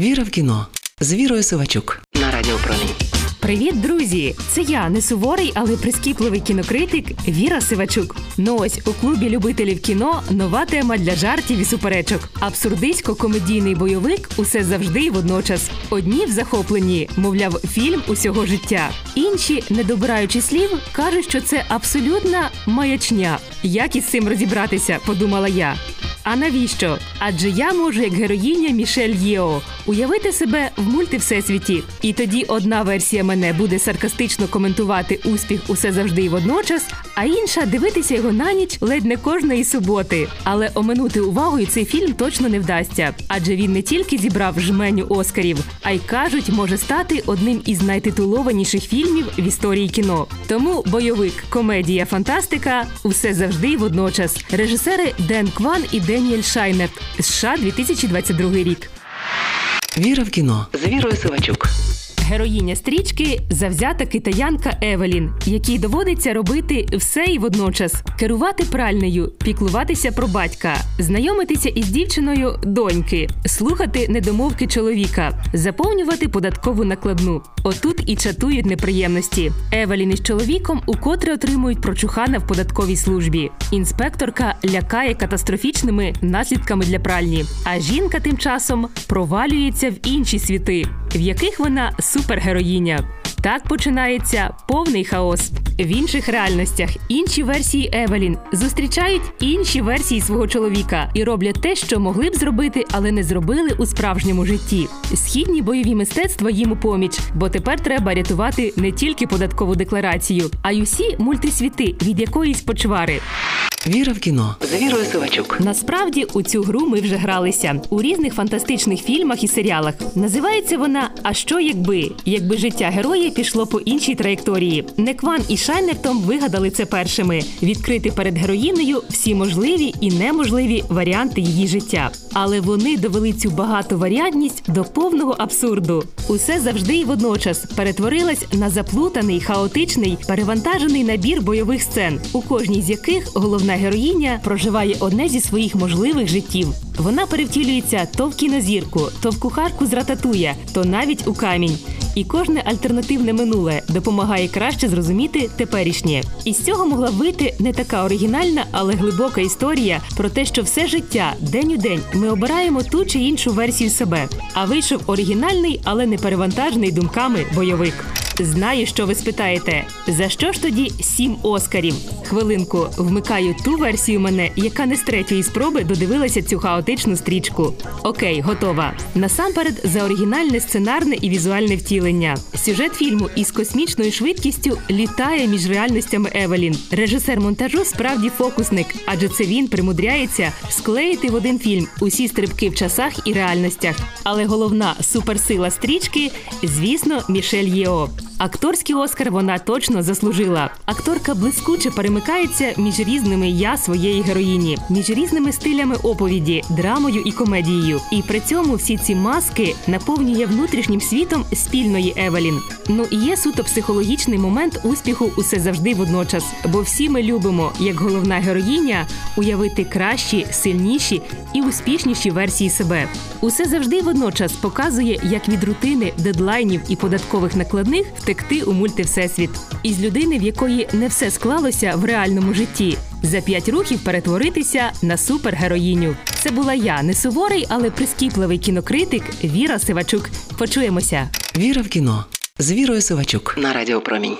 Віра в кіно з Вірою Сивачук на радіопромінь. Привіт, друзі! Це я не суворий, але прискіпливий кінокритик Віра Сивачук. Ну ось у клубі любителів кіно нова тема для жартів і суперечок. Абсурдистсько-комедійний бойовик усе завжди і водночас. Одні в захопленні, мовляв, фільм усього життя. Інші, не добираючи слів, кажуть, що це абсолютна маячня. Як із цим розібратися, подумала я. А навіщо? Адже я можу, як героїня Мішель Єо, уявити себе в мультивсесвіті. І тоді одна версія мене буде саркастично коментувати успіх усе завжди і водночас, а інша дивитися його на ніч ледь не кожної суботи. Але оминути увагою цей фільм точно не вдасться, адже він не тільки зібрав жменю Оскарів, а й кажуть, може стати одним із найтитулованіших фільмів в історії кіно. Тому бойовик, комедія, фантастика усе завжди і водночас. Режисери Ден Кван і Деніель Шайнерт США 2022 рік. Віра в кіно з Вірою Сивачук. Героїня стрічки завзята китаянка Евелін, якій доводиться робити все і водночас керувати пральнею, піклуватися про батька, знайомитися із дівчиною доньки, слухати недомовки чоловіка, заповнювати податкову накладну. Отут і чатують неприємності. Евелін із чоловіком укотре отримують прочухана в податковій службі. Інспекторка лякає катастрофічними наслідками для пральні. А жінка тим часом провалюється в інші світи, в яких вона супергероїня. Так починається повний хаос. В інших реальностях інші версії Евелін зустрічають інші версії свого чоловіка і роблять те, що могли б зробити, але не зробили у справжньому житті. Східні бойові мистецтва їм у поміч, бо тепер треба рятувати не тільки податкову декларацію, а й усі мультисвіти від якоїсь почвари. Віра в кіно з Вірою Сивачук. Насправді у цю гру ми вже гралися у різних фантастичних фільмах і серіалах. Називається вона А що якби? Якби життя героя пішло по іншій траєкторії. Некван і Шайнертом вигадали це першими відкрити перед героїнею всі можливі і неможливі варіанти її життя. Але вони довели цю багатоваріантність до повного абсурду. Усе завжди і водночас перетворилось на заплутаний, хаотичний, перевантажений набір бойових сцен, у кожній з яких головна героїня проживає одне зі своїх можливих життів. Вона перевтілюється то в кінозірку, то в кухарку з рататуя, то навіть у камінь. І кожне альтернативне минуле допомагає краще зрозуміти теперішнє. Із цього могла вийти не така оригінальна, але глибока історія про те, що все життя, день у день, ми обираємо ту чи іншу версію себе. А вийшов оригінальний, але не перевантажений думками бойовик. Знаю, що ви спитаєте, за що ж тоді сім оскарів? Хвилинку вмикаю ту версію мене, яка не з третьої спроби додивилася цю хаотичну стрічку. Окей, готова. Насамперед за оригінальне сценарне і візуальне втілення. Сюжет фільму із космічною швидкістю літає між реальностями Евелін. Режисер монтажу справді фокусник, адже це він примудряється склеїти в один фільм усі стрибки в часах і реальностях. Але головна суперсила стрічки, звісно, Мішель Єо. Акторський Оскар вона точно заслужила. Акторка блискуче перемикається між різними я своєї героїні, між різними стилями оповіді, драмою і комедією. І при цьому всі ці маски наповнює внутрішнім світом спільної Евелін. Ну і є суто психологічний момент успіху усе завжди водночас. Бо всі ми любимо, як головна героїня, уявити кращі, сильніші і успішніші версії себе. Усе завжди водночас показує, як від рутини, дедлайнів і податкових накладних втекти у мультивсесвіт. Із людини, в якої не все склалося в реальному житті, за п'ять років перетворитися на супергероїню. Це була я, не суворий, але прискіпливий кінокритик Віра Сивачук. Почуємося. Віра в кіно з Вірою Сивачук на Радіо Промінь.